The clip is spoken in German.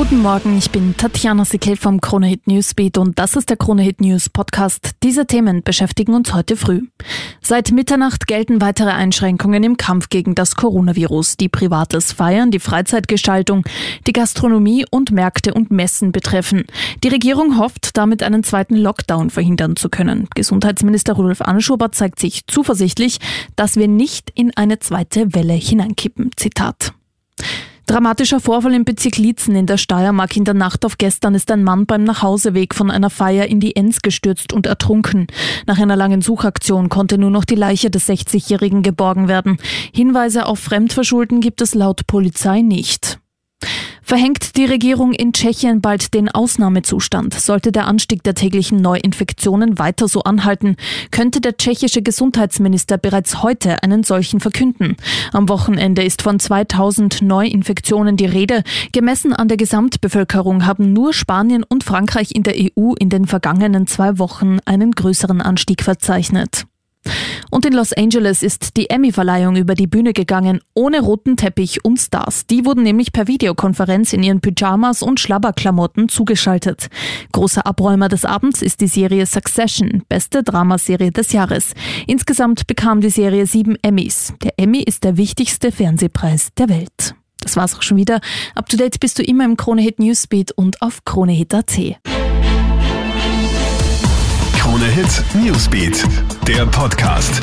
Guten Morgen, ich bin Tatjana Sikel vom Kronehit Newsbeat und das ist der Kronehit News Podcast. Diese Themen beschäftigen uns heute früh. Seit Mitternacht gelten weitere Einschränkungen im Kampf gegen das Coronavirus, die privates Feiern, die Freizeitgestaltung, die Gastronomie und Märkte und Messen betreffen. Die Regierung hofft, damit einen zweiten Lockdown verhindern zu können. Gesundheitsminister Rudolf Anschober zeigt sich zuversichtlich, dass wir nicht in eine zweite Welle hineinkippen. Zitat. Dramatischer Vorfall im Bezirk Lietzen in der Steiermark. In der Nacht auf gestern ist ein Mann beim Nachhauseweg von einer Feier in die Enz gestürzt und ertrunken. Nach einer langen Suchaktion konnte nur noch die Leiche des 60-Jährigen geborgen werden. Hinweise auf Fremdverschulden gibt es laut Polizei nicht. Verhängt die Regierung in Tschechien bald den Ausnahmezustand? Sollte der Anstieg der täglichen Neuinfektionen weiter so anhalten, könnte der tschechische Gesundheitsminister bereits heute einen solchen verkünden. Am Wochenende ist von 2000 Neuinfektionen die Rede. Gemessen an der Gesamtbevölkerung haben nur Spanien und Frankreich in der EU in den vergangenen zwei Wochen einen größeren Anstieg verzeichnet. Und in Los Angeles ist die Emmy-Verleihung über die Bühne gegangen, ohne roten Teppich und Stars. Die wurden nämlich per Videokonferenz in ihren Pyjamas und Schlabberklamotten zugeschaltet. Großer Abräumer des Abends ist die Serie Succession, beste Dramaserie des Jahres. Insgesamt bekam die Serie sieben Emmys. Der Emmy ist der wichtigste Fernsehpreis der Welt. Das war's auch schon wieder. Up to date bist du immer im Kronehit Newsbeat und auf kronehit.at. Krone Hit Newsbeat, der Podcast.